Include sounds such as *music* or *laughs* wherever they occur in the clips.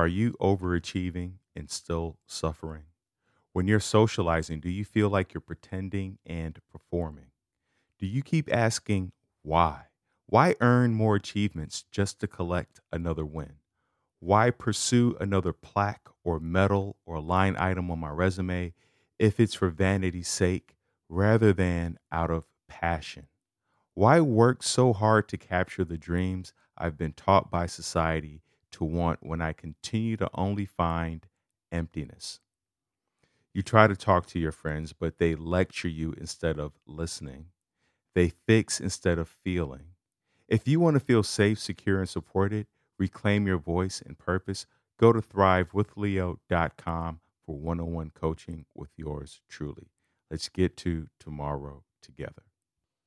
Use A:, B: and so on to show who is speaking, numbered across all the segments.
A: Are you overachieving and still suffering? When you're socializing, do you feel like you're pretending and performing? Do you keep asking why? Why earn more achievements just to collect another win? Why pursue another plaque or medal or line item on my resume if it's for vanity's sake rather than out of passion? Why work so hard to capture the dreams I've been taught by society to want when I continue to only find emptiness? You try to talk to your friends, but they lecture you instead of listening. They fix instead of feeling. If you want to feel safe, secure, and supported, reclaim your voice and purpose, go to thrivewithleo.com for one on one coaching with yours truly. Let's get to tomorrow together.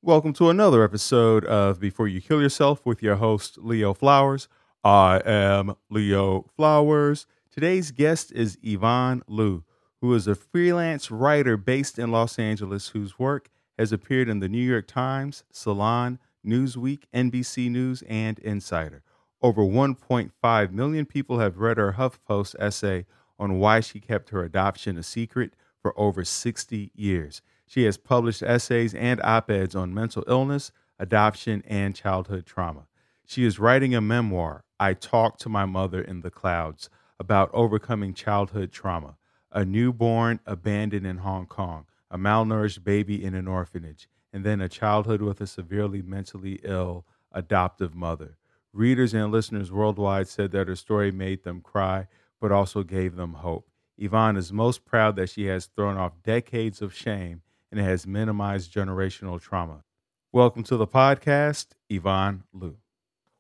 A: Welcome to another episode of Before You Kill Yourself with your host, Leo Flowers. I am Leo Flowers. Today's guest is Yvonne Liu, who is a freelance writer based in Los Angeles whose work has appeared in the New York Times, Salon, Newsweek, NBC News, and Insider. Over 1.5 million people have read her HuffPost essay on why she kept her adoption a secret for over 60 years. She has published essays and op eds on mental illness, adoption, and childhood trauma. She is writing a memoir, I Talked to My Mother in the Clouds, about overcoming childhood trauma. A newborn abandoned in Hong Kong, a malnourished baby in an orphanage, and then a childhood with a severely mentally ill adoptive mother. Readers and listeners worldwide said that her story made them cry, but also gave them hope. Yvonne is most proud that she has thrown off decades of shame and has minimized generational trauma. Welcome to the podcast, Yvonne Liu.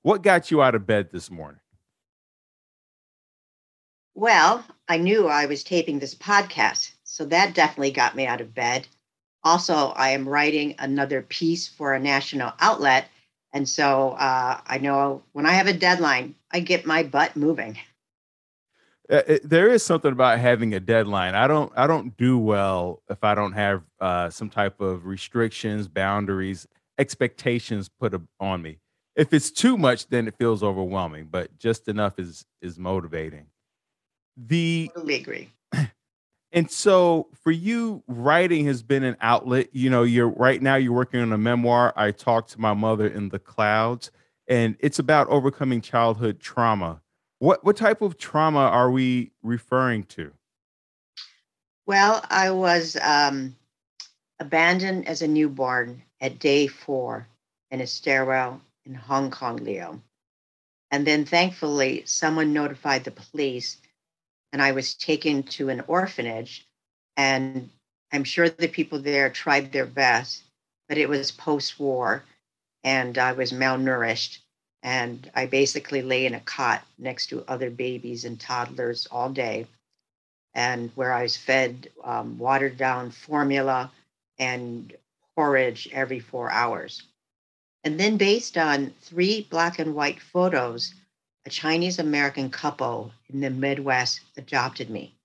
A: What got you out of bed this morning?
B: Well, I knew I was taping this podcast, so that definitely got me out of bed. Also, I am writing another piece for a national outlet. And so uh, I know when I have a deadline, I get my butt moving.
A: Uh, it, there is something about having a deadline. I don't I don't do well if I don't have uh, some type of restrictions, boundaries, expectations put on me. If it's too much, then it feels overwhelming. But just enough is is motivating. The
B: totally agree. *clears throat*
A: And so for you, writing has been an outlet. You know, you're right now you're working on a memoir. I talked to my mother in the clouds, and it's about overcoming childhood trauma what what type of trauma are we referring to?
B: Well, I was um, abandoned as a newborn at day four in a stairwell in Hong Kong, Leo. And then thankfully, someone notified the police, and I was taken to an orphanage. And I'm sure the people there tried their best, but it was post war, and I was malnourished. And I basically lay in a cot next to other babies and toddlers all day, and where I was fed um, watered down formula and porridge every four hours. And then, based on three black and white photos, a Chinese American couple in the Midwest adopted me.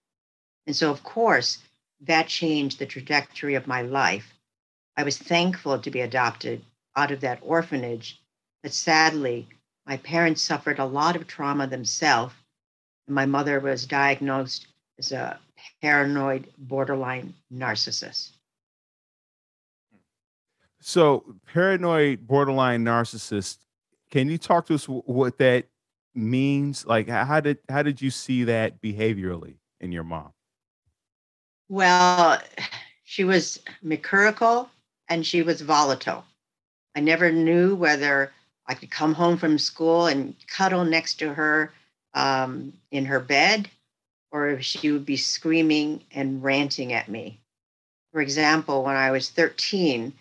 B: And so, of course, that changed the trajectory of my life. I was thankful to be adopted out of that orphanage but sadly, my parents suffered a lot of trauma themselves. My mother was diagnosed as a paranoid borderline narcissist.
A: So, paranoid borderline narcissist, can you talk to us what that means? Like how did how did you see that behaviorally in your mom?
B: Well, she was mercurial and she was volatile. I never knew whether I could come home from school and cuddle next to her um, in her bed, or if she would be screaming and ranting at me. For example, when I was 13,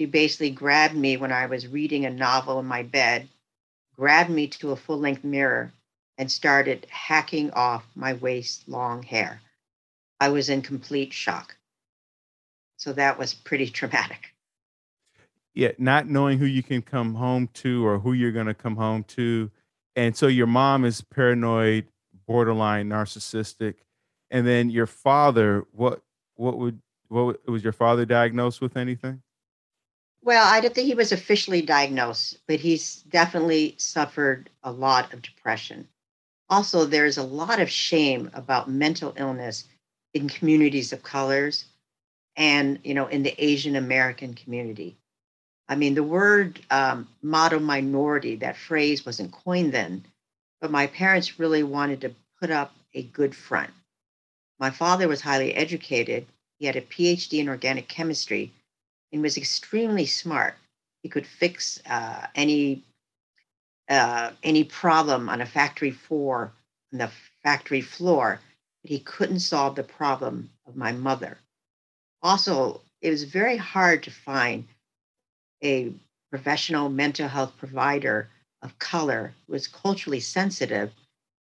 B: she basically grabbed me when I was reading a novel in my bed, grabbed me to a full length mirror, and started hacking off my waist long hair. I was in complete shock. So that was pretty *laughs* traumatic
A: yeah, not knowing who you can come home to or who you're going to come home to. And so your mom is paranoid, borderline narcissistic. And then your father, what what would what was your father diagnosed with anything?
B: Well, I don't think he was officially diagnosed, but he's definitely suffered a lot of depression. Also, there's a lot of shame about mental illness in communities of colors and you know in the Asian American community. I mean, the word um, model minority, that phrase wasn't coined then, but my parents really wanted to put up a good front. My father was highly educated. He had a PhD in organic chemistry and was extremely smart. He could fix uh, any uh, any problem on a factory floor on the factory floor, but he couldn't solve the problem of my mother. Also, it was very hard to find a professional mental health provider of color who was culturally sensitive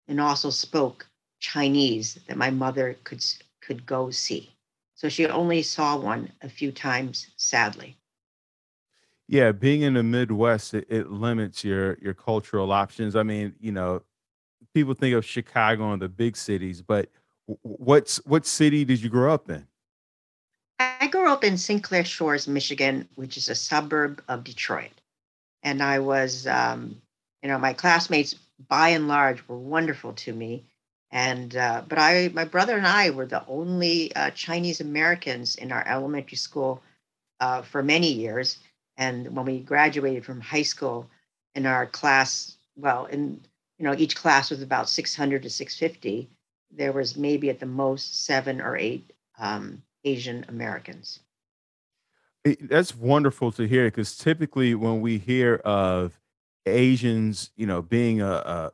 B: and also spoke Chinese that my mother could could go see. So she only saw one a few times, sadly.
A: Yeah, being in the Midwest, it, it limits your your cultural options. I mean, you know, people think of Chicago and the big cities, but what's what city did you grow up in?
B: I grew up in St. Clair Shores, Michigan, which is a suburb of Detroit. And I was, um, you know, my classmates by and large were wonderful to me. And, uh, but I, my brother and I were the only uh, Chinese Americans in our elementary school uh, for many years. And when we graduated from high school, in our class, well, in, you know, each class was about 600 to 650. There was maybe at the most seven or eight um, Asian Americans.
A: That's wonderful to hear because typically when we hear of Asians, you know, being a, a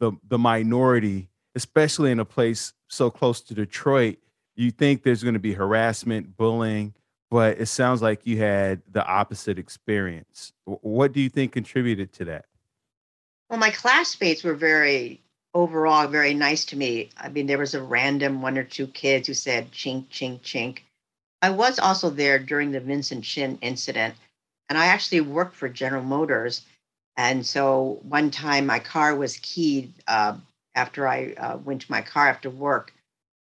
A: the the minority, especially in a place so close to Detroit, you think there's going to be harassment, bullying, but it sounds like you had the opposite experience. What do you think contributed to that?
B: Well, my classmates were very overall very nice to me. I mean, there was a random one or two kids who said chink, chink, chink. I was also there during the Vincent Chin incident, and I actually worked for General Motors. And so one time my car was keyed uh, after I uh, went to my car after work,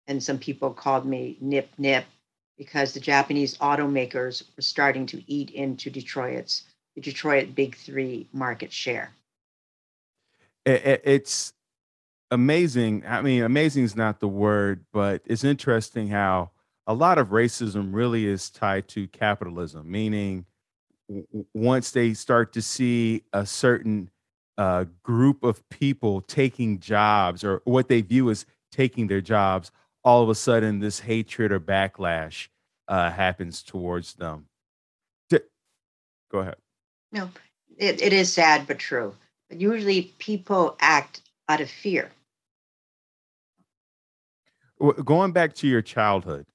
B: and some people called me Nip Nip because the Japanese automakers were starting to eat into Detroit's the Detroit Big Three market share.
A: It's amazing. I mean, amazing is not the word, but it's interesting how a lot of racism really is tied to capitalism, meaning once they start to see a certain uh, group of people taking jobs or what they view as taking their jobs, all of a sudden this hatred or backlash uh, happens towards them. Go ahead.
B: No, it, it is sad but true. But usually people act out of fear
A: going back to your childhood,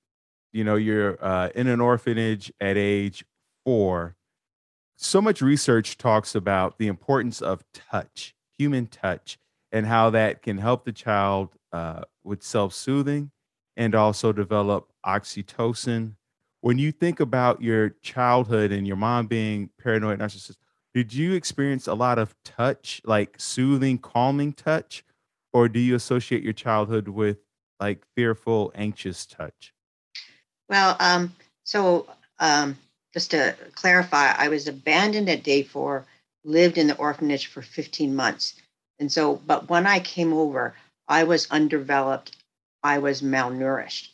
A: you know, you're uh, in an orphanage at age four. So much research talks about the importance of touch, human touch, and how that can help the child uh, with self soothing and also develop oxytocin. When you think about your childhood and your mom being paranoid narcissist, did you experience a lot of touch, like soothing, calming touch? Or do you associate your childhood with like fearful, anxious touch?
B: Well, um, so um, just to clarify, I was abandoned at day four, lived in the orphanage for 15 months. And so, but when I came over, I was undeveloped, I was malnourished.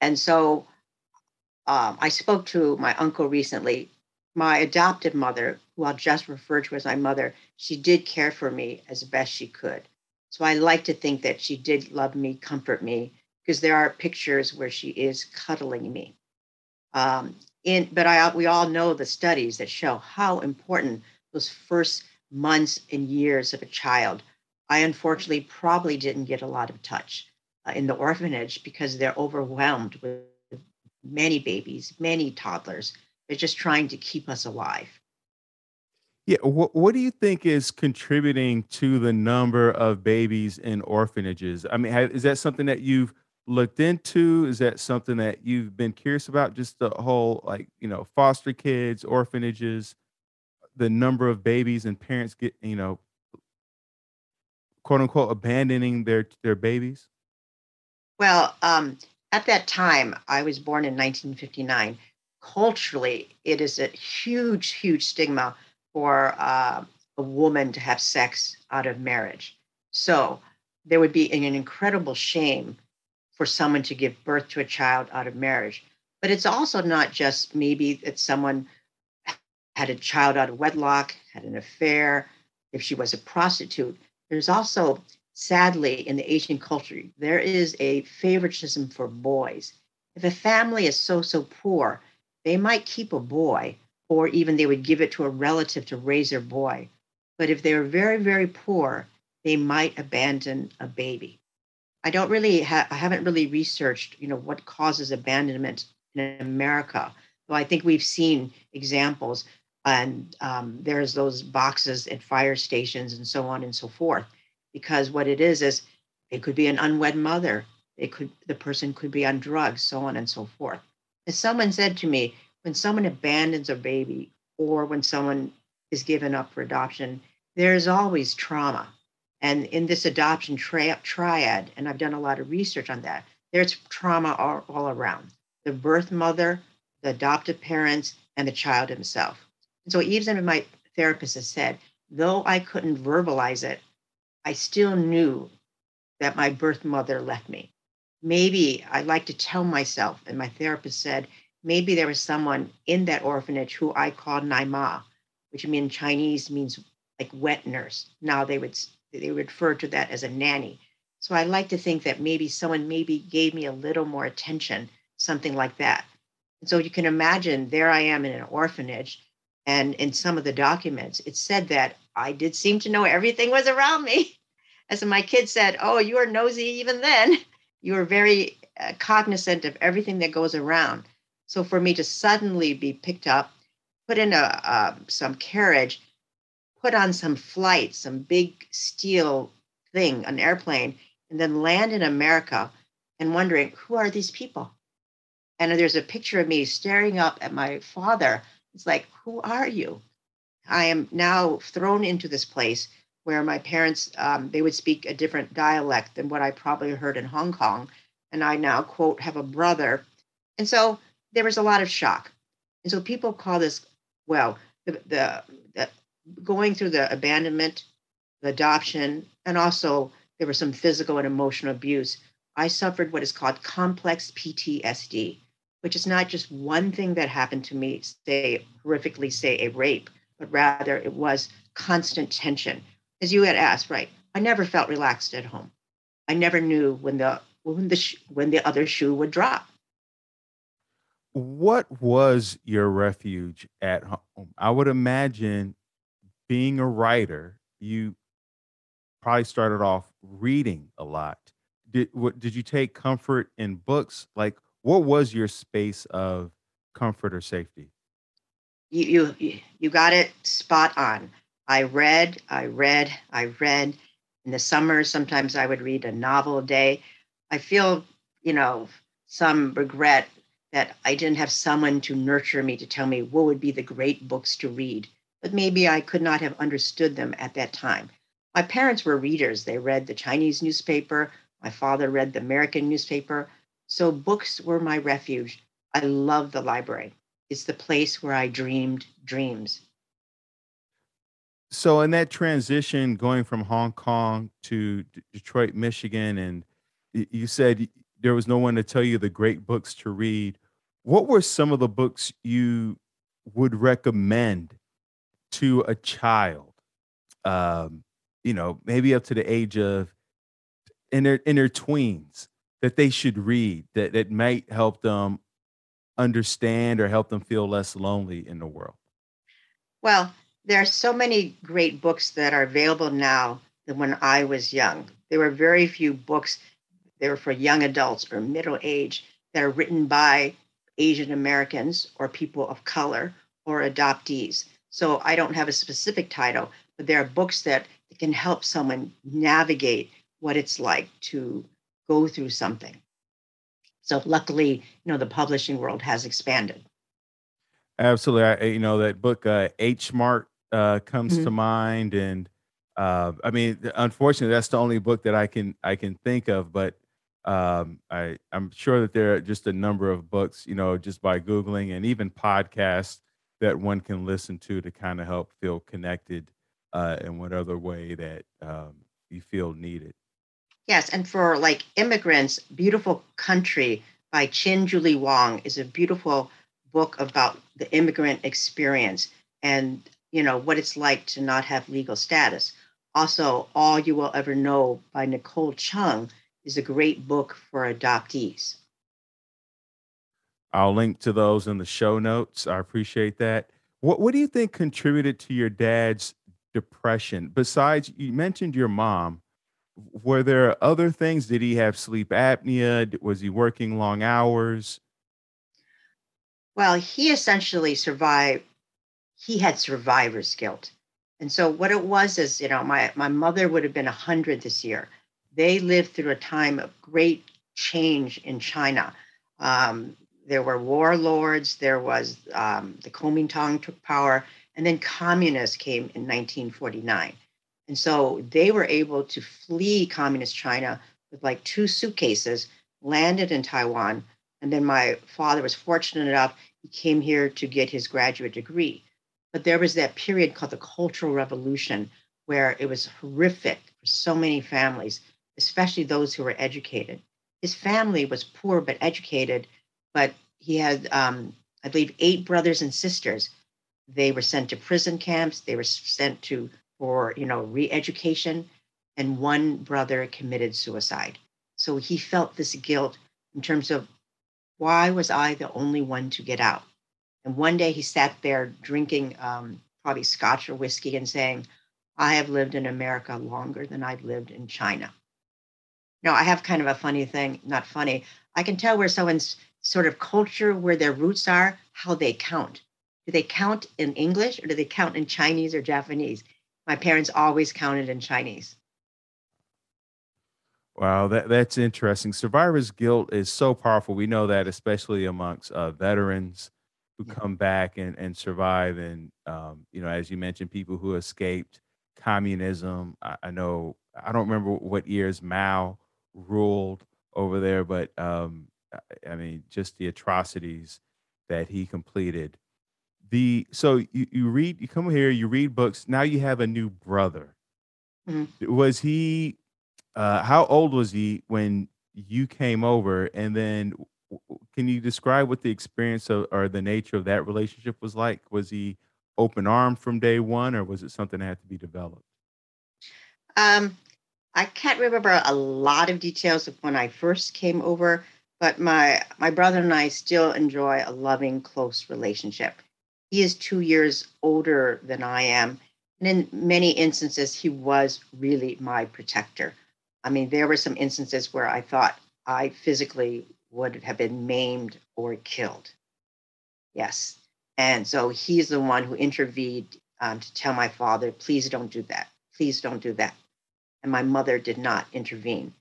B: And so um, I spoke to my uncle recently. My adoptive mother, who I'll just refer to as my mother, she did care for me as best she could. So I like to think that she did love me, comfort me, because there are pictures where she is cuddling me. Um, in, but I, we all know the studies that show how important those first months and years of a child. I unfortunately probably didn't get a lot of touch uh, in the orphanage because they're overwhelmed with many babies, many toddlers. They're just trying to keep us alive.
A: Yeah, what what do you think is contributing to the number of babies in orphanages? I mean, ha is that something that you've looked into? Is that something that you've been curious about? Just the whole, like, you know, foster kids, orphanages, the number of babies and parents get, you know, quote unquote, abandoning their their babies?
B: Well, um, at that time, I was born in 1959. Culturally, it is a huge, huge stigma for uh, a woman to have sex out of marriage. So there would be an incredible shame for someone to give birth to a child out of marriage. But it's also not just maybe that someone had a child out of wedlock, had an affair, if she was a prostitute. There's also, sadly, in the Asian culture, there is a favoritism for boys. If a family is so, so poor, they might keep a boy, or even they would give it to a relative to raise their boy. But if they were very, very poor, they might abandon a baby. I don't really ha- I haven't really researched, you know, what causes abandonment in America. Though I think we've seen examples, and um, there's those boxes at fire stations and so on and so forth. Because what it is is it could be an unwed mother. It could the person could be on drugs, so on and so forth. As someone said to me, when someone abandons a baby or when someone is given up for adoption, there's always trauma. And in this adoption tri- triad, and I've done a lot of research on that, there's trauma all, all around the birth mother, the adoptive parents, and the child himself. And so, even my therapist has said, though I couldn't verbalize it, I still knew that my birth mother left me. Maybe I'd like to tell myself, and my therapist said, maybe there was someone in that orphanage who I called Naima, which in Chinese means like wet nurse. Now they would they refer to that as a nanny. So I like to think that maybe someone maybe gave me a little more attention, something like that. And so you can imagine there I am in an orphanage, and in some of the documents, it said that I did seem to know everything was around me. *laughs* As my kids said, "Oh, you were nosy even then. *laughs* You were very uh, cognizant of everything that goes around." So for me to suddenly be picked up, put in a uh, some carriage, put on some flight, some big steel thing, an airplane, and then land in America and wondering, who are these people? And there's a picture of me staring up at my father. It's like, who are you? I am now thrown into this place where my parents um, they would speak a different dialect than what I probably heard in Hong Kong, and I now quote have a brother, and so there was a lot of shock, and so people call this well the the, the going through the abandonment, the adoption, and also there was some physical and emotional abuse. I suffered what is called complex PTSD, which is not just one thing that happened to me, say, horrifically, say, a rape, but rather it was constant tension. As you had asked, right? I never felt relaxed at home. I never knew when the when the when the other shoe would drop.
A: What was your refuge at home? I would imagine being a writer, you probably started off reading a lot. Did what did you take comfort in books? Like what was your space of comfort or safety?
B: You you you got it spot on. I read, I read, I read. In the summer, sometimes I would read a novel a day. I feel, you know, some regret that I didn't have someone to nurture me to tell me what would be the great books to read but maybe I could not have understood them at that time. My parents were readers. They read the Chinese newspaper. My father read the American newspaper. So books were my refuge. I love the library. It's the place where I dreamed dreams.
A: So, in that transition going from Hong Kong to D- Detroit, Michigan, and you said there was no one to tell you the great books to read. What were some of the books you would recommend to a child, um, you know, maybe up to the age of in their in their tweens that they should read that that might help them understand or help them feel less lonely in the world?
B: Well, there are so many great books that are available now than when I was young. There were very few books they were for young adults or middle age that are written by Asian Americans or people of color or adoptees. So I don't have a specific title, but there are books that can help someone navigate what it's like to go through something. So luckily, you know, the publishing world has expanded.
A: Absolutely. I, you know, that book, uh, H Mart, uh, comes mm-hmm. to mind. And, uh, I mean, unfortunately, that's the only book that I can, I can think of, but, um, I, I'm sure that there are just a number of books, you know, just by Googling and even podcasts that one can listen to to kind of help feel connected uh, in whatever way that um, you feel needed.
B: Yes, and for like immigrants, Beautiful Country by Qian Julie Wang is a beautiful book about the immigrant experience and you know what it's like to not have legal status. Also, All You Will Ever Know by Nicole Chung is a great book for adoptees.
A: I'll link to those in the show notes. I appreciate that. What What do you think contributed to your dad's depression? Besides, you mentioned your mom. Were there other things? Did he have sleep apnea? Was he working long hours?
B: Well, he essentially survived, he had survivor's guilt. And so what it was is, you know, my, my mother would have been 100 this year. They lived through a time of great change in China. Um, there were warlords, there was um, the Kuomintang took power, and then communists came in 1949. And so they were able to flee communist China with like two suitcases, landed in Taiwan. And then my father was fortunate enough, he came here to get his graduate degree. But there was that period called the Cultural Revolution where it was horrific for so many families, especially those who were educated. His family was poor but educated, but he had, um, I believe, eight brothers and sisters. They were sent to prison camps. They were sent to for you know re-education, and one brother committed suicide. So he felt this guilt in terms of why was I the only one to get out? And one day he sat there drinking um, probably scotch or whiskey and saying, I have lived in America longer than I've lived in China. Now, I have kind of a funny thing, not funny. I can tell where someone's sort of culture, where their roots are, how they count. Do they count in English or do they count in Chinese or Japanese? My parents always counted in Chinese.
A: Wow, that that's interesting. Survivor's guilt is so powerful. We know that, especially amongst uh, veterans who
B: Yeah.
A: come back and and survive, and um, you know, as you mentioned, people who escaped communism. I, I know I don't remember what years Mao ruled over there, but um, I, I mean, just the atrocities that he completed. The so you, you read, you come here, you read books. Now you have a new brother.
B: Mhm.
A: Was he? Uh, how old was he when you came over? And then, can you describe what the experience of, or the nature of that relationship was like? Was he open armed from day one, or was it something that had to be developed?
B: Um, I can't remember a lot of details of when I first came over, but my my brother and I still enjoy a loving, close relationship. He is two years older than I am, and in many instances, he was really my protector. I mean, there were some instances where I thought I physically would have been maimed or killed. Yes, and so he's the one who intervened um, to tell my father, "Please don't do that. Please don't do that." and my mother did not intervene.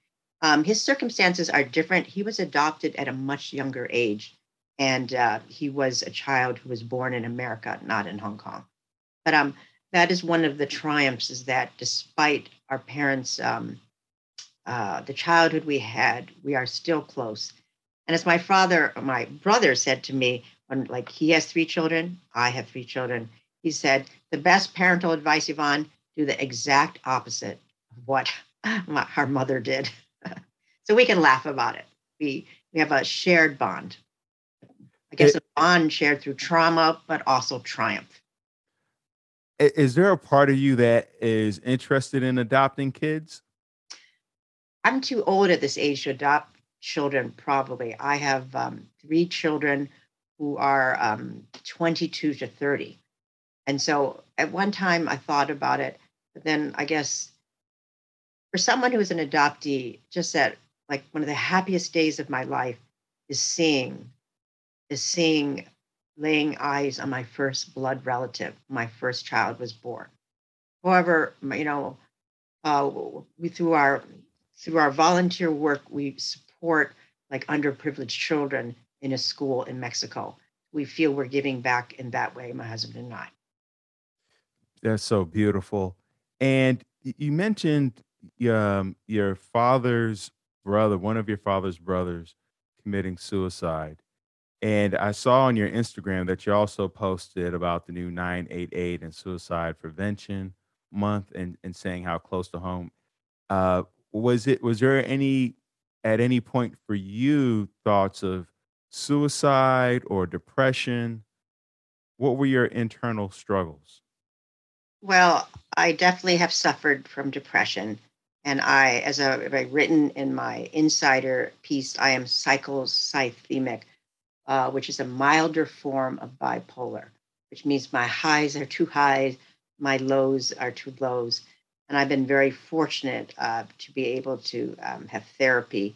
B: Um, his circumstances are different. He was adopted at a much younger age, and uh, he was a child who was born in America, not in Hong Kong. But um, that is one of the triumphs is that despite our parents, um, uh, the childhood we had, we are still close. And as my father, my brother said to me, when like he has three children, I have three children, he said, the best parental advice, Yvonne, do the exact opposite of what *laughs* my, our mother did. So we can laugh about it. We we have a shared bond. I guess a bond shared through trauma, but also triumph.
A: Is there a part of you that is interested in adopting kids?
B: I'm too old at this age to adopt children, probably. I have um, three children who are um, 22 to 30. And so at one time I thought about it, but then I guess for someone who is an adoptee, just that like one of the happiest days of my life is seeing, is seeing, laying eyes on my first blood relative. My first child was born. However, you know, uh, we through our through our volunteer work, we support like underprivileged children in a school in Mexico. We feel we're giving back in that way, my husband and I.
A: That's so beautiful. And you mentioned um, your father's brother, one of your father's brothers, committing suicide. And I saw on your Instagram that you also posted about the new 988 and suicide prevention month and, and saying how close to home. Uh, was it was there any at any point for you thoughts of suicide or depression? What were your internal struggles?
B: Well, I definitely have suffered from depression. And I, as I've written in my insider piece, I am cyclothymic, uh, which is a milder form of bipolar, which means my highs are too high, my lows are too lows. And I've been very fortunate uh, to be able to um, have therapy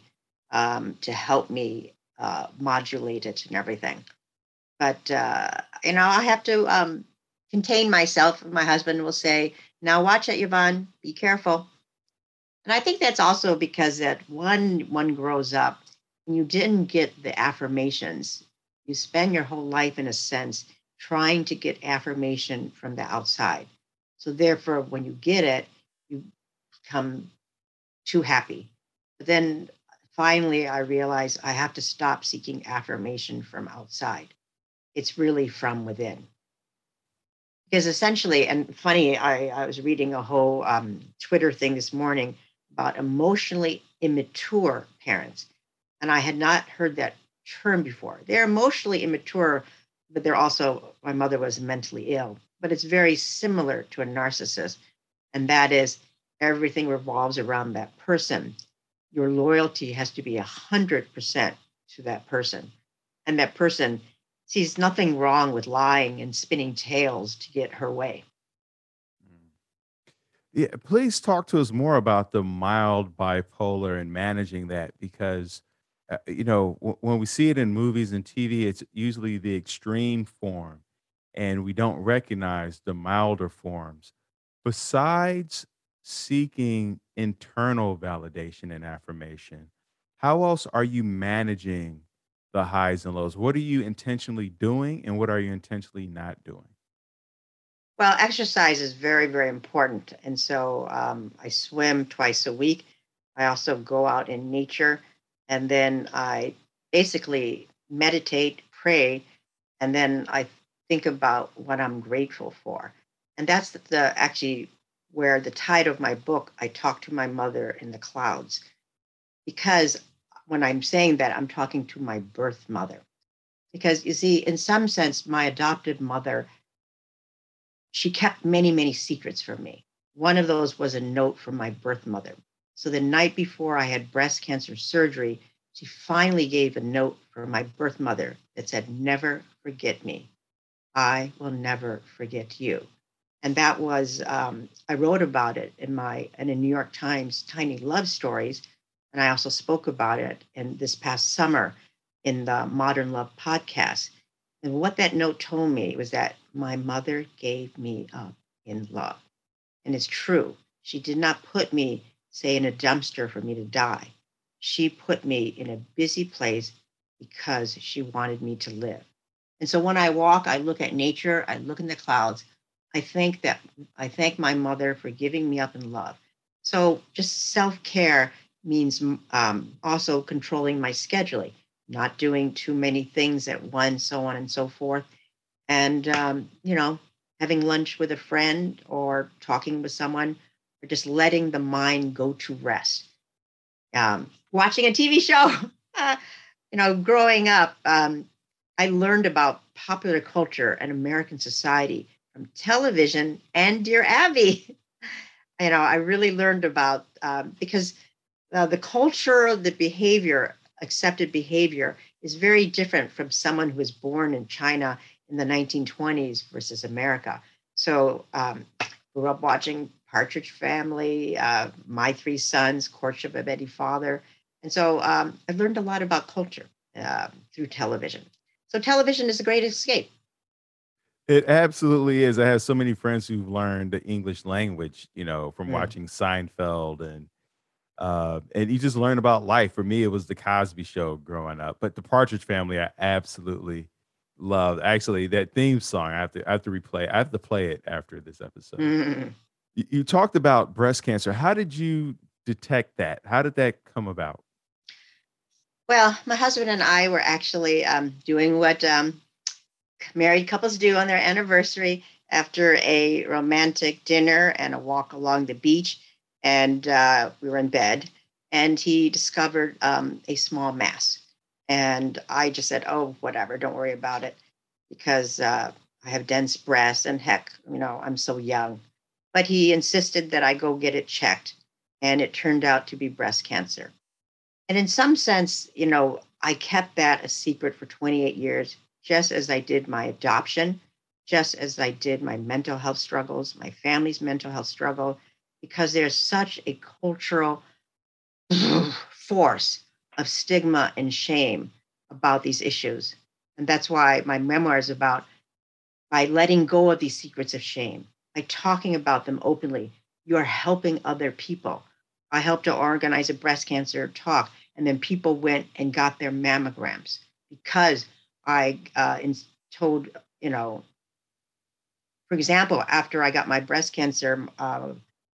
B: um, to help me uh, modulate it and everything. But, uh, you know, I have to um, contain myself. My husband will say, now watch it, Yvonne, be careful. And I think that's also because that one one grows up and you didn't get the affirmations. You spend your whole life in a sense trying to get affirmation from the outside. So therefore, when you get it, you become too happy. But then finally, I realized I have to stop seeking affirmation from outside. It's really from within. Because essentially, and funny, I, I was reading a whole um, Twitter thing this morning about emotionally immature parents. And I had not heard that term before. They're emotionally immature, but they're also, my mother was mentally ill. But it's very similar to a narcissist. And that is everything revolves around that person. Your loyalty has to be 100% to that person. And that person sees nothing wrong with lying and spinning tales to get her way.
A: Yeah, please talk to us more about the mild bipolar and managing that because uh, you know w- when we see it in movies and TV, it's usually the extreme form, and we don't recognize the milder forms. Besides seeking internal validation and affirmation, how else are you managing the highs and lows? What are you intentionally doing, and what are you intentionally not doing?
B: Well, exercise is very, very important. And so um, I swim twice a week. I also go out in nature and then I basically meditate, pray, and then I think about what I'm grateful for. And that's the, the actually where the title of my book, I talk to my mother in the clouds. Because when I'm saying that, I'm talking to my birth mother. Because you see, in some sense, my adopted mother she kept many, many secrets from me. One of those was a note from my birth mother. So the night before I had breast cancer surgery, she finally gave a note for my birth mother that said, Never forget me. I will never forget you. And that was, um, I wrote about it in my, in a New York Times Tiny Love Stories. And I also spoke about it in this past summer in the Modern Love podcast. And what that note told me was that my mother gave me up in love. And it's true. She did not put me, say, in a dumpster for me to die. She put me in a busy place because she wanted me to live. And so when I walk, I look at nature, I look in the clouds. I think that I thank my mother for giving me up in love. So just self care means um, also controlling my scheduling not doing too many things at once, so on and so forth. And, um, you know, having lunch with a friend or talking with someone or just letting the mind go to rest. Um, watching a TV show, *laughs* you know, growing up, um, I learned about popular culture and American society from television and Dear Abby. *laughs* you know, I really learned about um, because uh, the culture, the behavior accepted behavior is very different from someone who was born in China in the 1920s versus America. So, um, grew up watching Partridge Family, uh, My Three Sons, Courtship of Eddie Father. And so um, I've learned a lot about culture uh, through television. So television is a great escape.
A: It absolutely is. I have so many friends who've learned the English language, you know, from mm. watching Seinfeld and uh, and you just learn about life. For me, it was the Cosby Show growing up, but the Partridge Family, I absolutely loved. Actually, that theme song, I have to, I have to replay. I have to play it after this episode. Mm-hmm. You, you talked about breast cancer. How did you detect that? How did that come about?
B: Well, my husband and I were actually um, doing what um, married couples do on their anniversary after a romantic dinner and a walk along the beach and uh, we were in bed, and he discovered um, a small mass. And I just said, "Oh, whatever, don't worry about it," because uh, I have dense breasts, and heck, you know, I'm so young. But he insisted that I go get it checked, and it turned out to be breast cancer. And in some sense, you know, I kept that a secret for 28 years, just as I did my adoption, just as I did my mental health struggles, my family's mental health struggle, because there's such a cultural force of stigma and shame about these issues. And that's why my memoir is about by letting go of these secrets of shame, by talking about them openly, you are helping other people. I helped to organize a breast cancer talk, and then people went and got their mammograms because I uh, told, you know, for example, after I got my breast cancer, uh,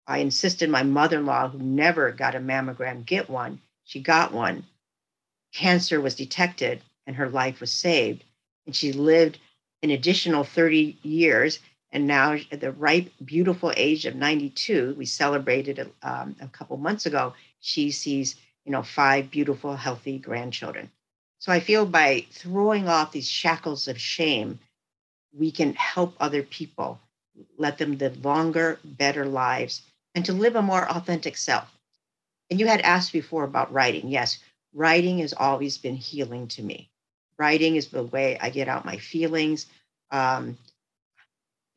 B: I insisted my mother in law, who never got a mammogram, get one. She got one. Cancer was detected and her life was saved. And she lived an additional 30 years. And now, at the ripe, beautiful age of 92, we celebrated um, a couple months ago, she sees, you know, five beautiful, healthy grandchildren. So I feel by throwing off these shackles of shame, we can help other people, let them live longer, better lives, and to live a more authentic self. And you had asked before about writing. Yes, writing has always been healing to me. Writing is the way I get out my feelings. Um,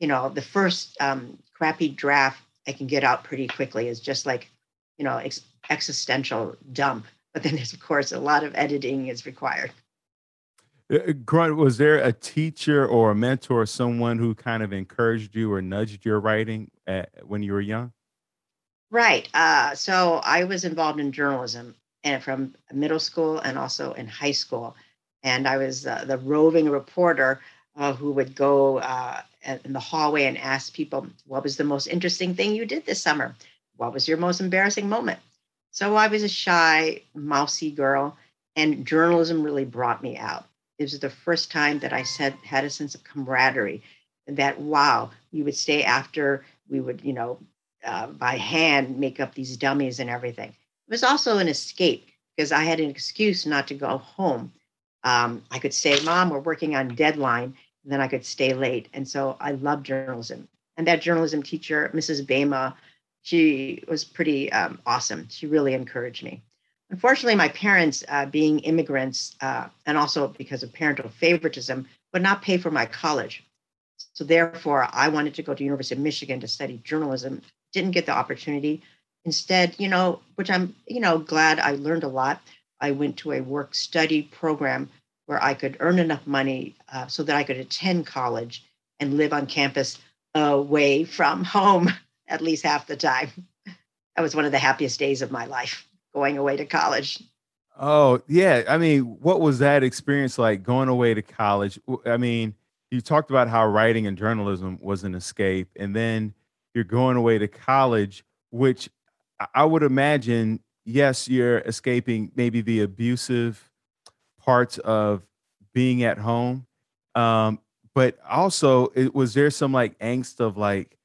B: you know, the first um, crappy draft I can get out pretty quickly is just like, you know, ex- existential dump. *laughs* But then there's, of course, a lot of editing is required.
A: Uh, uh, was there a teacher or a mentor, or someone who kind of encouraged you or nudged your writing at, when you were young?
B: Right. Uh, so I was involved in journalism and from middle school and also in high school. And I was uh, the roving reporter uh, who would go uh, in the hallway and ask people, What was the most interesting thing you did this summer? What was your most embarrassing moment? So I was a shy, mousy girl, and journalism really brought me out. It was the first time that I said had a sense of camaraderie. That wow, we would stay after we would, you know, uh, by hand make up these dummies and everything. It was also an escape because I had an excuse not to go home. Um, I could say, Mom, we're working on deadline. And then I could stay late. And so I loved journalism. And that journalism teacher, Mrs. Bama, she was pretty um, awesome. She really encouraged me. Unfortunately, my parents, uh, being immigrants, uh, and also because of parental favoritism, would not pay for my college. So therefore, I wanted to go to University of Michigan to study journalism didn't get the opportunity. Instead, you know, which I'm, you know, glad I learned a lot. I went to a work study program where I could earn enough money uh, so that I could attend college and live on campus away from home *laughs* at least half the time. That was one of the happiest days of my life, going away to college.
A: Oh, yeah. I mean, what was that experience like going away to college? I mean, you talked about how writing and journalism was an escape. And then you're going away to college, which I would imagine, yes, you're escaping maybe the abusive parts of being at home. Um, but also, it, was there some like angst of like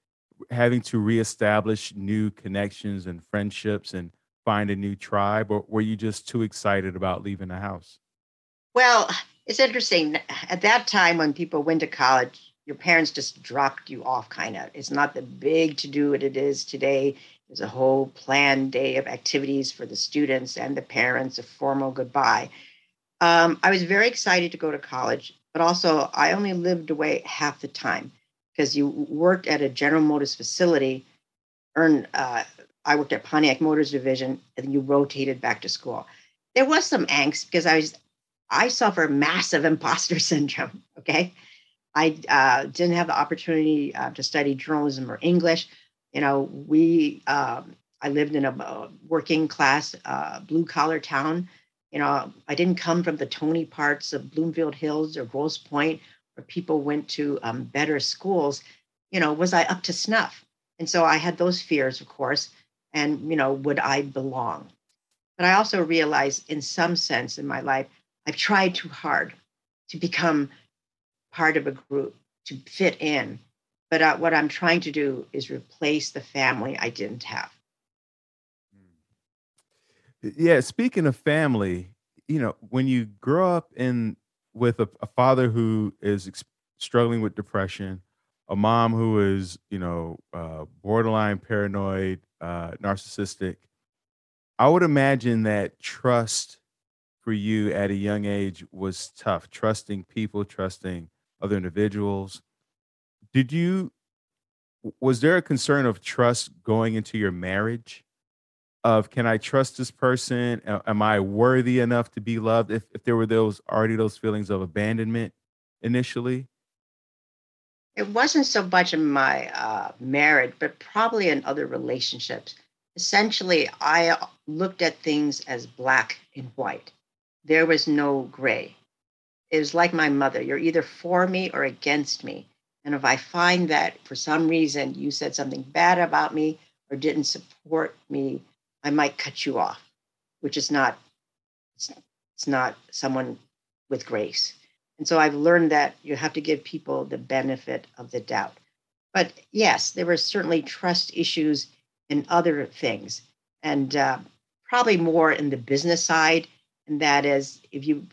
A: having to reestablish new connections and friendships and find a new tribe, or were you just too excited about leaving the house?
B: Well, it's interesting. At that time, when people went to college, your parents just dropped you off kind of. It's not the big to do what it is today. There's a whole planned day of activities for the students and the parents a formal goodbye. Um, i was very excited to go to college but also i only lived away half the time because you worked at a general motors facility earned uh, i worked at pontiac motors division and then you rotated back to school. There was some angst because i was i suffer massive imposter *laughs* syndrome okay I uh, didn't have the opportunity uh, to study journalism or English. You know, we um, I lived in a working class uh, blue collar town. You know, I didn't come from the Tony parts of Bloomfield Hills or Grosse Pointe, where people went to um, better schools. You know, was I up to snuff? And so I had those fears, of course. And you know, would I belong? But I also realized, in some sense, in my life, I've tried too hard to become part of a group to fit in. But uh, what I'm trying to do is replace the family I didn't have.
A: Yeah, speaking of family, you know, when you grow up in with a, a father who is ex- struggling with depression, a mom who is, you know, uh, borderline paranoid, uh, narcissistic, I would imagine that trust for you at a young age was tough. Trusting people, trusting other individuals. Did you? Was there a concern of trust going into your marriage? of can I trust this person? Am I worthy enough to be loved? If if there were those already those feelings of abandonment initially?
B: It wasn't so much in my uh, marriage, but probably in other relationships. Essentially, I looked at things as black and white. There was no gray. Was like my mother you're either for me or against me. And if I find that for some reason you said something bad about me or didn't support me I might cut you off, which is not it's not someone with grace. And so I've learned that you have to give people the benefit of the doubt. But yes, there were certainly trust issues in other things, and uh, probably more in the business side. And that is, if you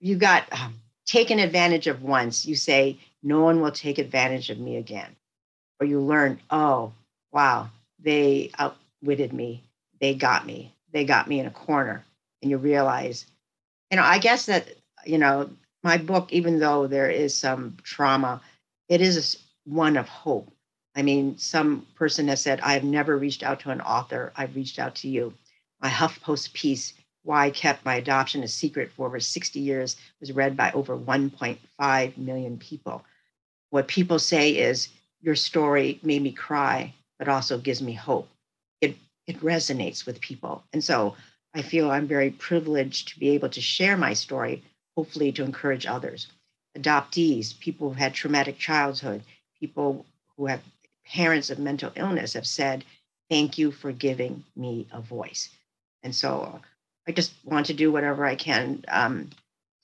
B: you got um, taken advantage of once, you say, "No one will take advantage of me again," or you learn, "Oh, wow, they outwitted me they got me. They got me in a corner. And you realize, you know, I guess that, you know, my book, even though there is some trauma, it is one of hope. I mean, some person has said, I have never reached out to an author. I've reached out to you. My HuffPost piece, Why I Kept My Adoption a Secret for Over 60 Years, was read by over 1.5 million people. What people say is, Your story made me cry, but also gives me hope it it resonates with people. And so I feel I'm very privileged to be able to share my story, hopefully to encourage others. Adoptees, people who've had traumatic childhood, people who have parents of mental illness have said, Thank you for giving me a voice. And so I just want to do whatever I can um,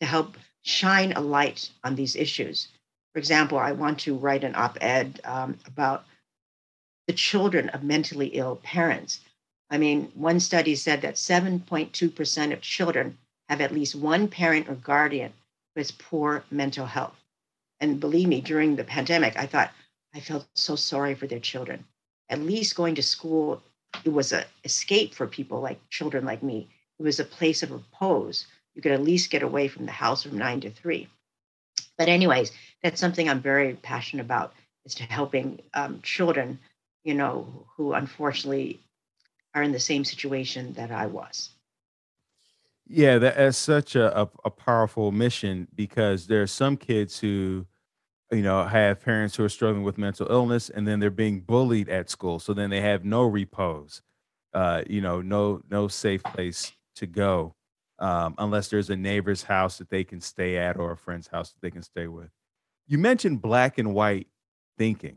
B: to help shine a light on these issues. For example, I want to write an op ed um, about the children of mentally ill parents I mean, one study said that 7.2% of children have at least one parent or guardian who has poor mental health. And believe me, during the pandemic, I thought I felt so sorry for their children. At least going to school, it was an escape for people like children like me. It was a place of repose. You could at least get away from the house from nine to three. But, anyways, that's something I'm very passionate about is to helping um, children, you know, who unfortunately are in the same situation that I was.
A: Yeah, that is such a, a, a powerful mission because there are some kids who, you know, have parents who are struggling with mental illness and then they're being bullied at school. So then they have no repose, uh, you know, no no safe place to go um, unless there's a neighbor's house that they can stay at or a friend's house that they can stay with. You mentioned black and white thinking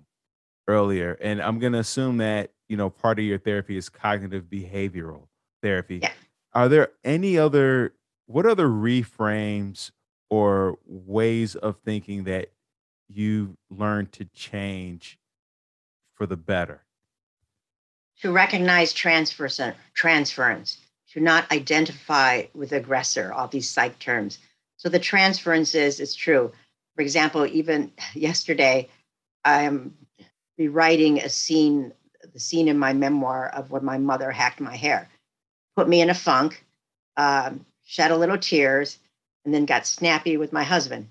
A: earlier, and I'm going to assume that you know part of your therapy is cognitive behavioral therapy.
B: Yeah.
A: Are there any other what other reframes or ways of thinking that you learned to change for the better?
B: To recognize transfer, transference, to not identify with aggressor, all these psych terms. So the transference is, is true. For example, even *laughs* yesterday, I am rewriting a scene, the scene in my memoir of when my mother hacked my hair, put me in a funk, um, shed a little tears, and then got snappy with my husband.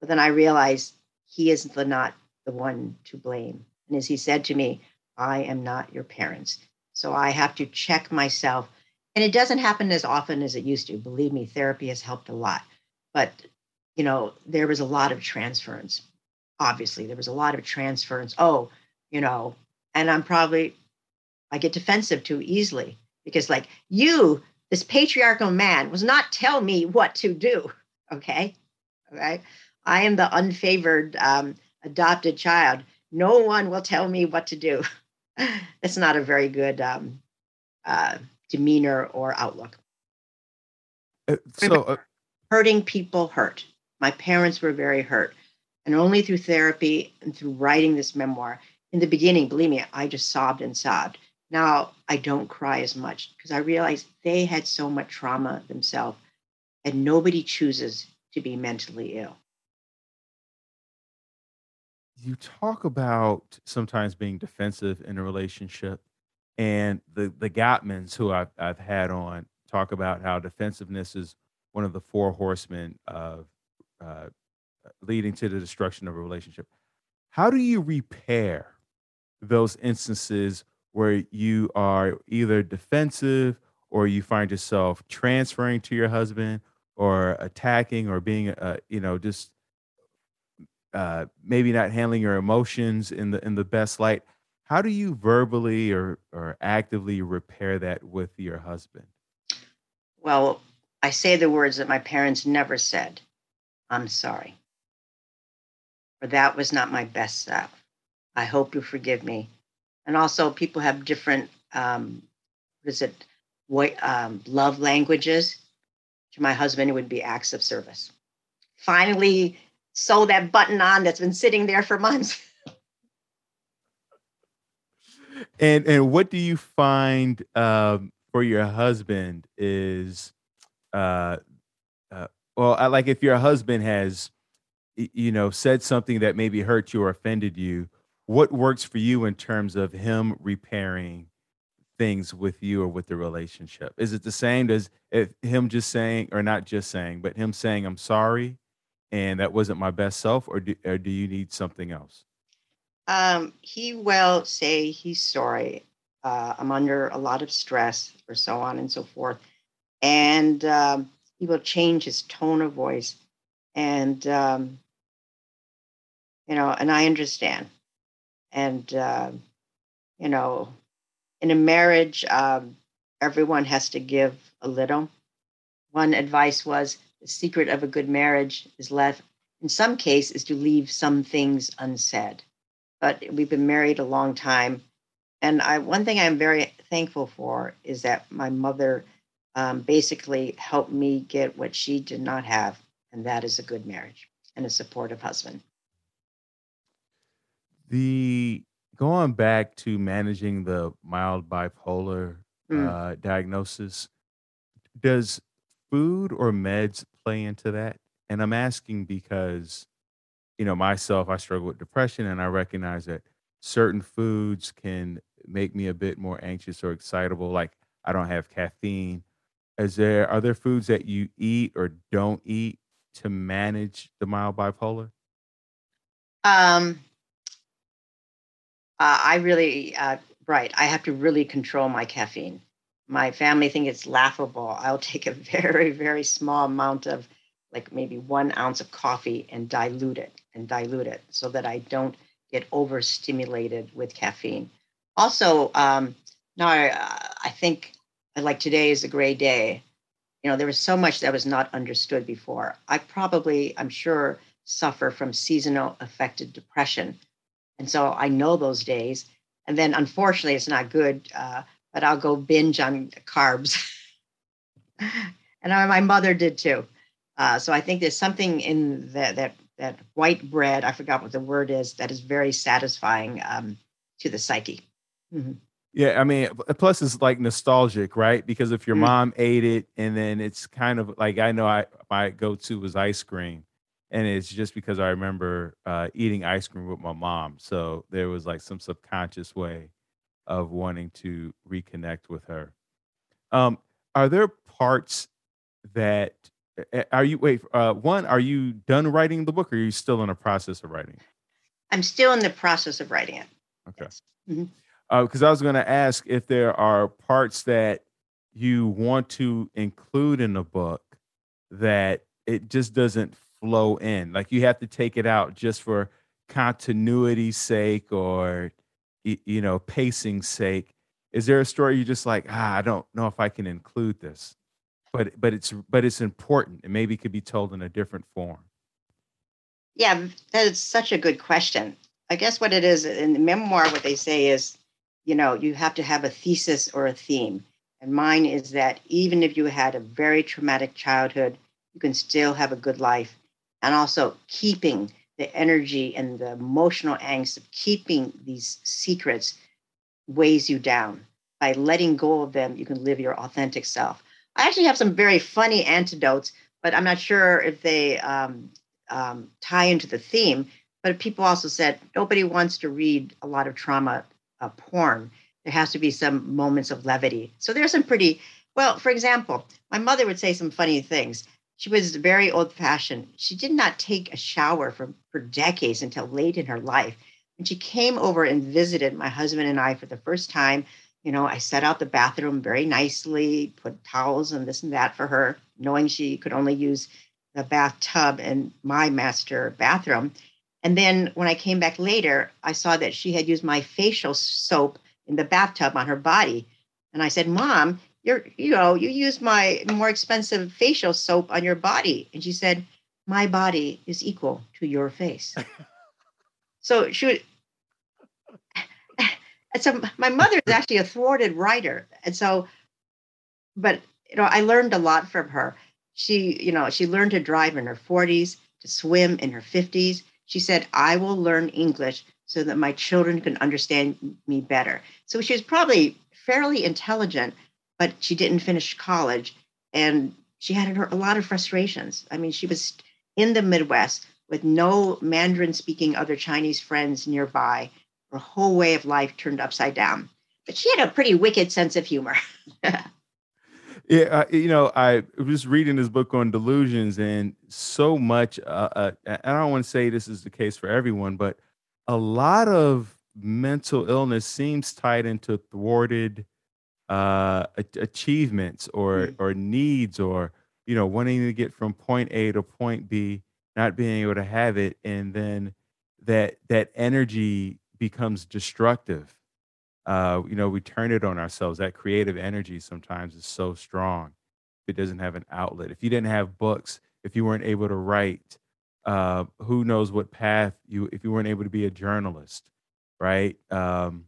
B: But then I realized he is the, not the one to blame. And as he said to me, I am not your parents. So I have to check myself. And it doesn't happen as often as it used to. Believe me, therapy has helped a lot. But, you know, there was a lot of transference. Obviously there was a lot of transference. Oh you know and i'm probably i get defensive too easily because like you this patriarchal man was not tell me what to do okay? Okay i am the unfavored um, adopted child. No one will tell me what to do. *laughs* It's not a very good um, uh, demeanor or outlook.
A: Uh, so uh,
B: hurting people hurt. My parents were very hurt. And only through therapy and through writing this memoir, in the beginning, believe me, I just sobbed and sobbed. Now I don't cry as much because I realize they had so much trauma themselves, and nobody chooses to be mentally ill.
A: You talk about sometimes being defensive in a relationship, and the the Gottmans who I've I've had on talk about how defensiveness is one of the four horsemen of uh, leading to the destruction of a relationship. How do you repair those instances where you are either defensive or you find yourself transferring to your husband or attacking or being uh, you know just uh, maybe not handling your emotions in the in the best light how do you verbally or or actively repair that with your husband
B: Well, I say the words that my parents never said I'm sorry, for that was not my best self. I hope you forgive me. And also, people have different, um, what is it, what, um, love languages. To my husband, it would be acts of service. Finally, sew that button on that's been sitting there for months. *laughs*
A: and and what do you find um, for your husband is uh, uh well I, like if your husband has you know said something that maybe hurt you or offended you what works for you in terms of him repairing things with you or with the relationship? Is it the same? As if him just saying or not just saying but him saying i'm sorry and that wasn't my best self or do, or do you need something else
B: Um, he will say he's sorry. Uh, I'm under a lot of stress, or so on and so forth. And um, he will change his tone of voice. And, um, you know, and I understand. And, uh, you know, in a marriage, um, everyone has to give a little. One advice was the secret of a good marriage is left, in some cases, is to leave some things unsaid but we've been married a long time. And I, one thing I'm very thankful for is that my mother um, basically helped me get what she did not have, and that is a good marriage and a supportive husband.
A: The going back to managing the mild bipolar
B: Mm.
A: uh, diagnosis, does food or meds play into that? And I'm asking because, you know, myself, I struggle with depression and I recognize that certain foods can make me a bit more anxious or excitable. Like I don't have caffeine. Is there, are there foods that you eat or don't eat to manage the mild bipolar?
B: Um, uh, I really, uh, right, I have to really control my caffeine. My family think it's laughable. I'll *laughs* take a very, very small amount of like maybe one ounce of coffee and dilute it and dilute it so that I don't get overstimulated with caffeine. Also, um, now I, I think like today is a great day. You know, there was so much that was not understood before. I probably, I'm sure, suffer from seasonal affected depression. And so I know those days. And then unfortunately, it's not good, uh, but I'll go binge on carbs. *laughs* and I, my mother did too. Uh, so I think there's something in that, that white bread, I forgot what the word is, that is very satisfying um, to the psyche. Mhm.
A: Yeah, I mean, plus it's like nostalgic, right? Because if your
B: Mm.
A: mom ate it, and then it's kind of like I know I my go-to was ice cream, and it's just because I remember uh, eating ice cream with my mom, so there was like some subconscious way of wanting to reconnect with her. Um, are there parts that are you wait? Uh, one, are you done writing the book, or are you still in the process of writing? it?
B: I'm still in the process of writing it.
A: Okay.
B: Yes. Mhm.
A: because I was going to ask if there are parts that you want to include in the book that it just doesn't flow in. Like you have to take it out just for continuity's sake or you know pacing's sake. Is there a story you just like ah I don't know if I can include this, but but it's but it's important and maybe could be told in a different form.
B: Yeah, that is such a good question. I guess what it is in the memoir, what they say is, you know, you have to have a thesis or a theme. And mine is that even if you had a very traumatic childhood, you can still have a good life. And also keeping the energy and the emotional angst of keeping these secrets weighs you down. by letting go of them, you can live your authentic self. I actually have some very funny antidotes, but I'm not sure if they um, um, tie into the theme. But people also said nobody wants to read a lot of trauma uh, porn. There has to be some moments of levity. So there's some pretty, well, for example, my mother would say some funny things. She was very old fashioned. She did not take a shower for, for decades until late in her life. When she came over and visited my husband and I for the first time, you know, I set out the bathroom very nicely, put towels and this and that for her, knowing she could only use the bathtub in my master bathroom. And then when I came back later, I saw that she had used my facial soap in the bathtub on her body. And I said, Mom, you're, you know, you use my more expensive facial soap on your body. And she said, My body is equal to your face. *laughs* so she would, and so my mother is actually a thwarted writer. And so, but, you know, I learned a lot from her. She, you know, she learned to drive in her 40s, to swim in her 50s she said, I will learn English so that my children can understand me better. So she was probably fairly intelligent, but she didn't finish college. And she had a lot of frustrations. I mean, she was in the Midwest with no Mandarin speaking other Chinese friends nearby. Her whole way of life turned upside down. But she had a pretty wicked sense of humor. *laughs*
A: Yeah, uh, you know, I was reading this book on delusions, and so much. Uh, uh, I don't want to say this is the case for everyone, but a lot of mental illness seems tied into thwarted uh, achievements or mm. or needs, or you know, wanting to get from point A to point B, not being able to have it, and then that that energy becomes destructive uh, you know, we turn it on ourselves. That creative energy sometimes is so strong. It doesn't have an outlet, if you didn't have books, if you weren't able to write, uh, who knows what path you, if you weren't able to be a journalist, right? Um,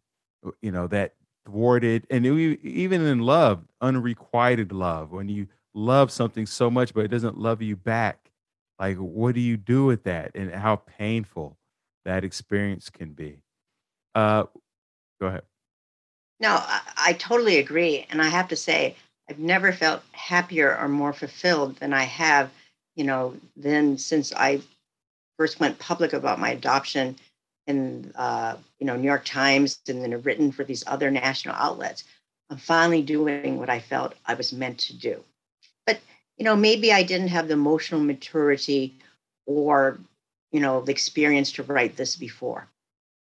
A: you know, that thwarted, and it, even in love, unrequited love, when you love something so much, but it doesn't love you back, like, what do you do with that? And how painful that experience can be. Uh, go ahead.
B: No, I, I totally agree. And I have to say, I've never felt happier or more fulfilled than I have, you know, then since I first went public about my adoption in, uh, you know, New York Times and then written for these other national outlets. I'm finally doing what I felt I was meant to do. But, you know, maybe I didn't have the emotional maturity or, you know, the experience to write this before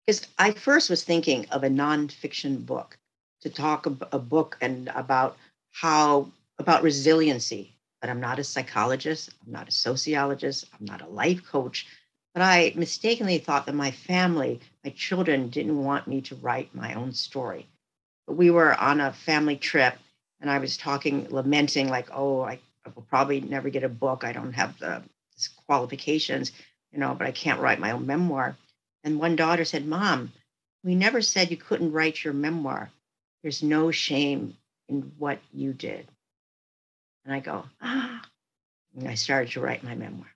B: because I first was thinking of a nonfiction book to talk a, a book and about how about resiliency. But I'm not a psychologist. I'm not a sociologist. I'm not a life coach. But I mistakenly thought that my family, my children, didn't want me to write my own story. But we were on a family trip, and I was talking, lamenting, like, "Oh, I, I will probably never get a book. I don't have the qualifications, you know, but I can't write my own memoir." And one daughter said, Mom, we never said you couldn't write your memoir. There's no shame in what you did. And I go, ah. And I started to write my memoir.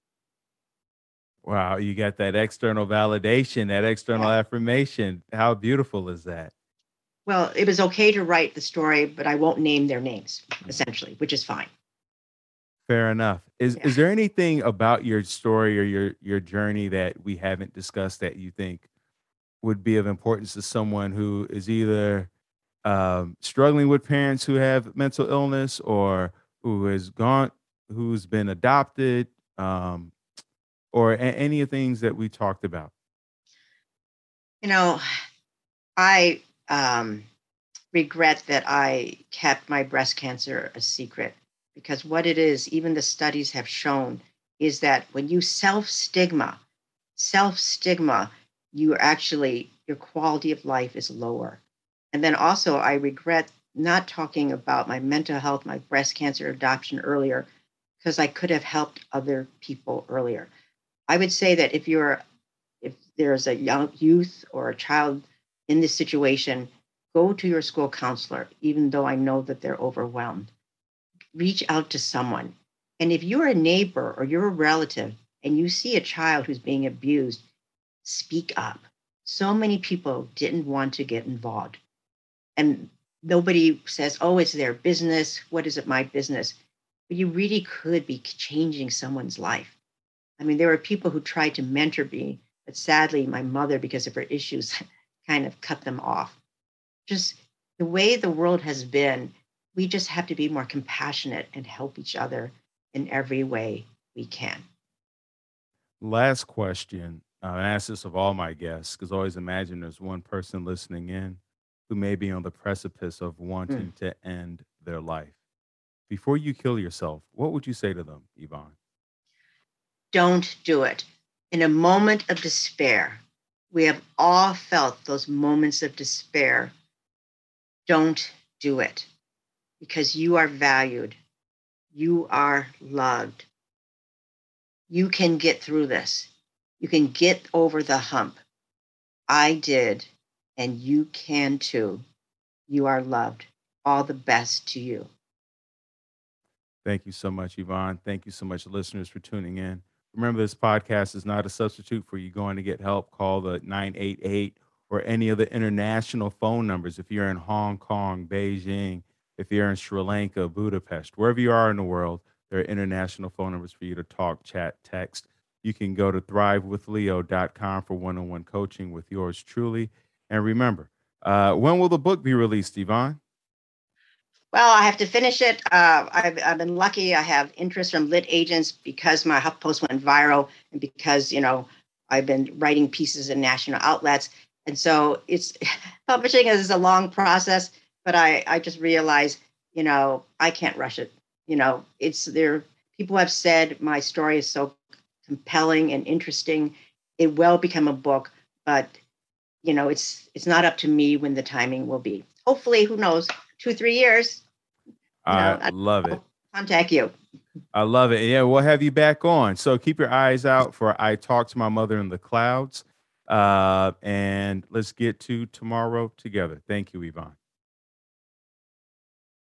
A: Wow, you got that external validation, that external yeah. affirmation. How beautiful is that?
B: Well, it was okay to write the story, but I won't name their names, mm. essentially, which is fine.
A: Fair enough. Is yeah. is there anything about your story or your your journey that we haven't discussed that you think would be of importance to someone who is either um, struggling with parents who have mental illness or who has gone who's been adopted um, or a- any of the things that we talked about?
B: You know, I um, regret that I kept my breast cancer a secret because what it is, even the studies have shown, is that when you self stigma, self stigma, you actually, your quality of life is lower. And then also, I regret not talking about my mental health, my breast cancer adoption earlier, because I could have helped other people earlier. I would say that if you're, if there's a young youth or a child in this situation, go to your school counselor, even though I know that they're overwhelmed reach out to someone. And if you're a neighbor or you're a relative and you see a child who's being abused, speak up. So many people didn't want to get involved. And nobody says, oh, it's their business. What is it, my business? But you really could be changing someone's life. I mean, there were people who tried to mentor me, but sadly, my mother, because of her issues, *laughs* kind of cut them off. Just the way the world has been, we just have to be more compassionate and help each other in every way we can.
A: Last question. I ask this of all my guests because always imagine there's one person listening in who may be on the precipice of
B: Mm.
A: wanting to end their life. Before you kill yourself, what would you say to them, Yvonne?
B: Don't do it. In a moment of despair, we have all felt those moments of despair. Don't do it because you are valued. You are loved. You can get through this. You can get over the hump. I did, and you can too. You are loved. All the best to you.
A: Thank you so much, Yvonne. Thank you so much, listeners, for tuning in. Remember, this podcast is not a substitute for you going to get help. Call the 988 or any of the international phone numbers if you're in Hong Kong, Beijing, if you're in Sri Lanka, Budapest, wherever you are in the world, there are international phone numbers for you to talk, chat, text. You can go to thrivewithleo.com for one on one coaching with yours truly. And remember, uh, when will the book be released, Yvonne?
B: Well, I have to finish it. Uh, I've, I've been lucky. I have interest from lit agents because my HuffPost went viral and because, you know, I've been writing pieces in national outlets. And so it's *laughs* publishing is a long process, but I, I just realized, you know, I can't rush it. You know, it's there. People have said my story is so compelling and interesting. It will become a book, but you know, it's it's not up to me when the timing will be. Hopefully, who knows, two, three years,
A: I
B: I-
A: love it.
B: contact you.
A: I love it. Yeah, we'll have you back on. So keep your eyes out for I Talk to My Mother in the Clouds. Uh, and let's get to tomorrow together. Thank you, Yvonne.